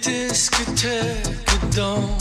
discotheque at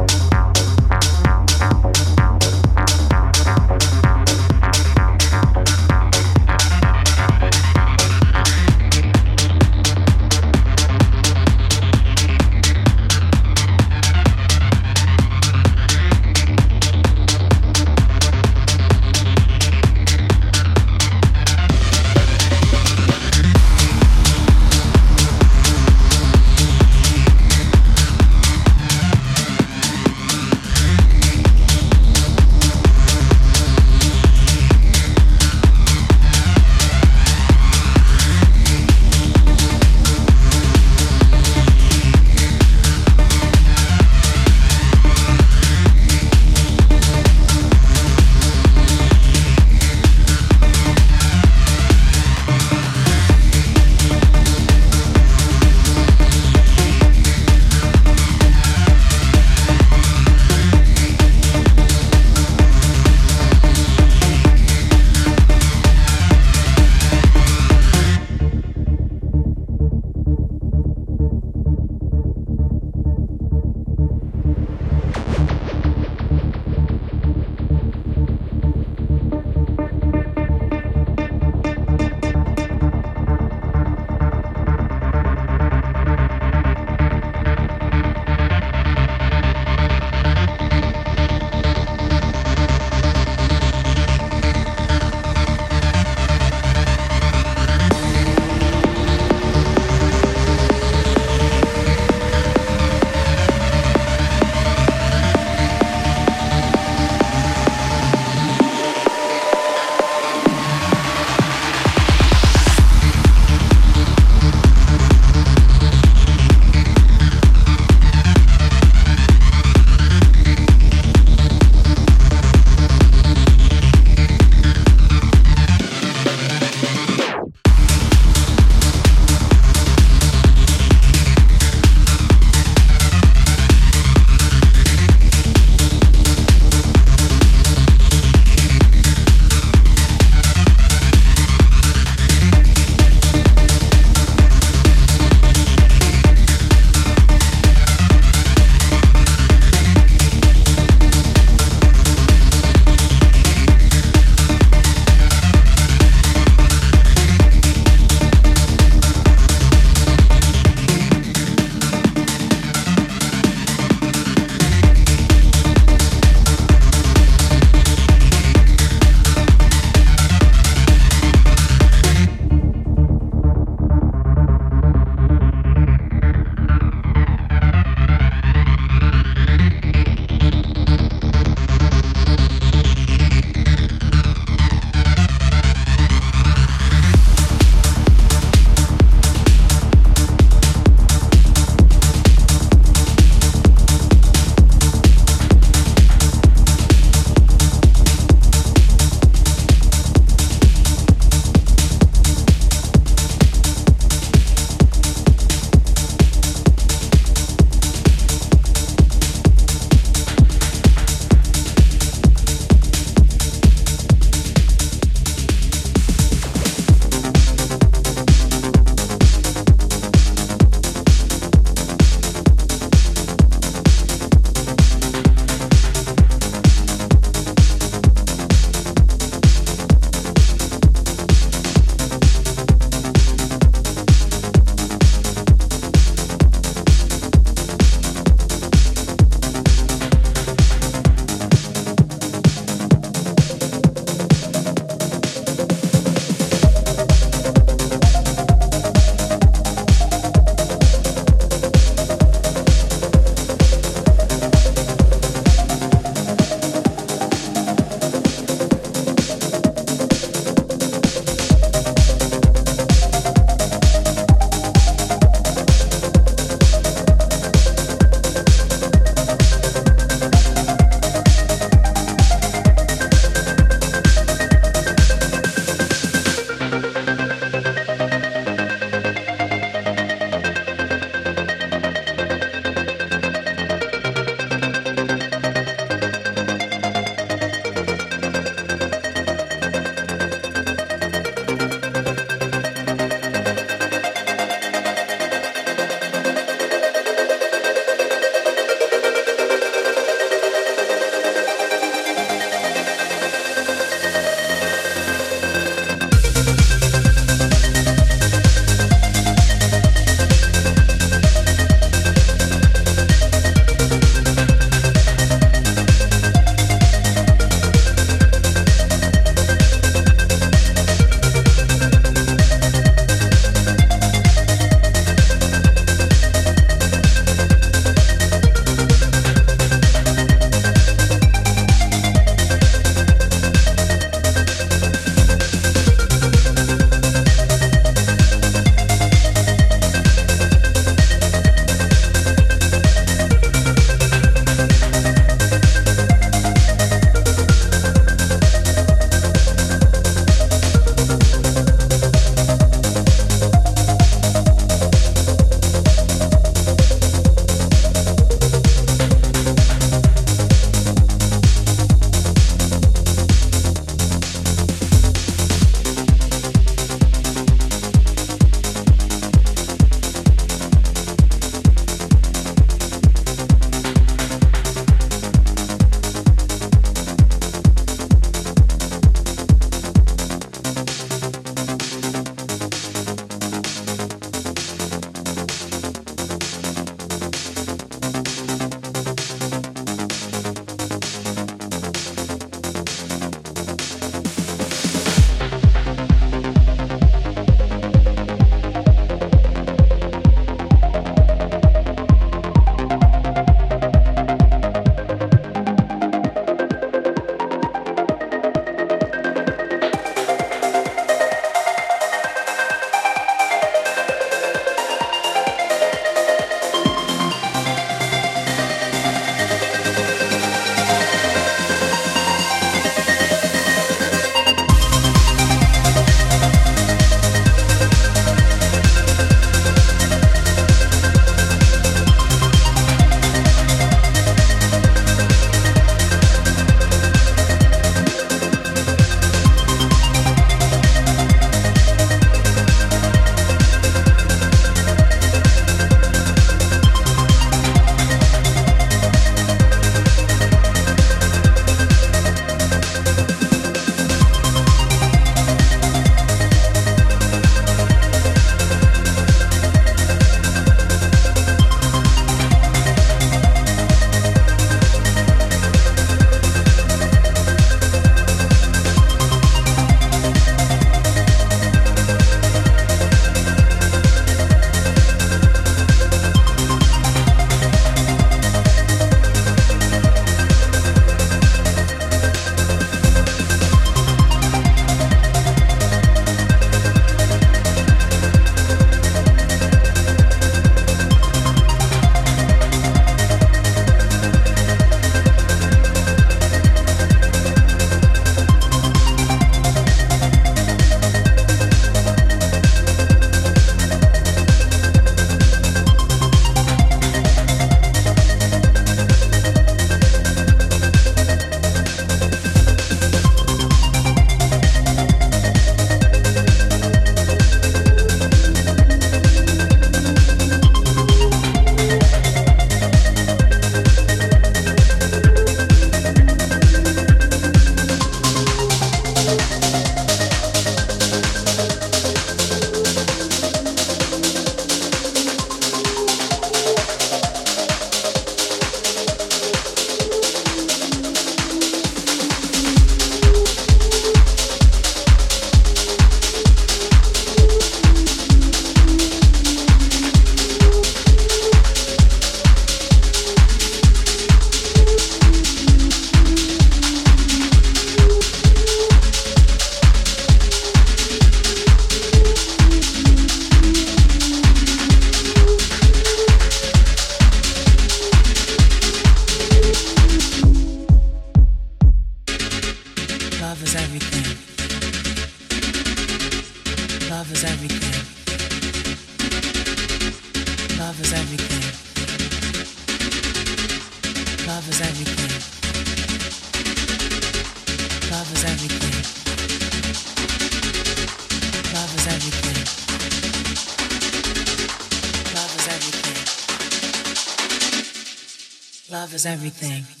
Love is everything.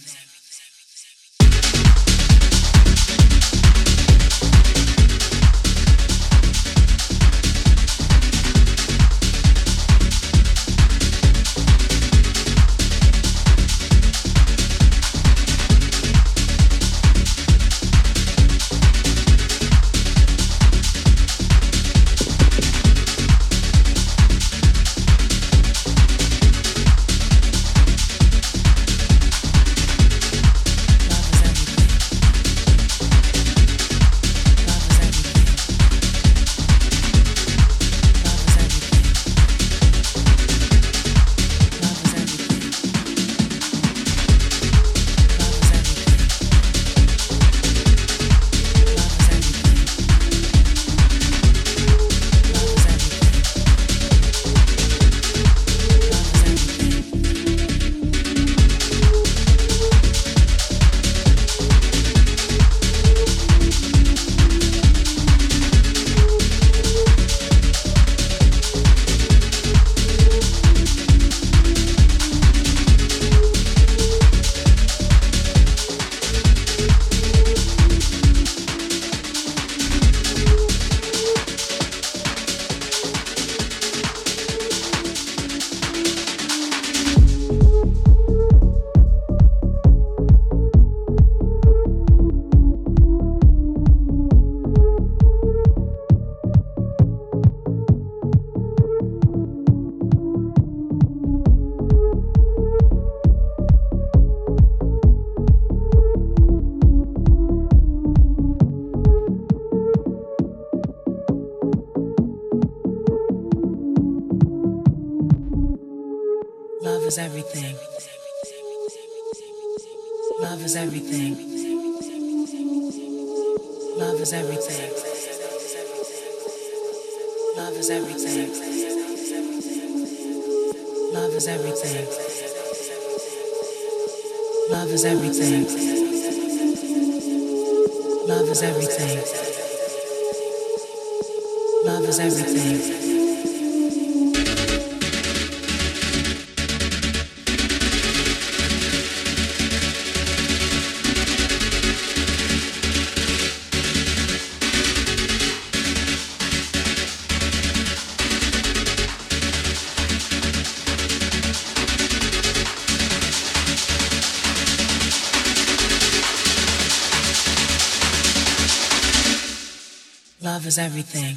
was everything.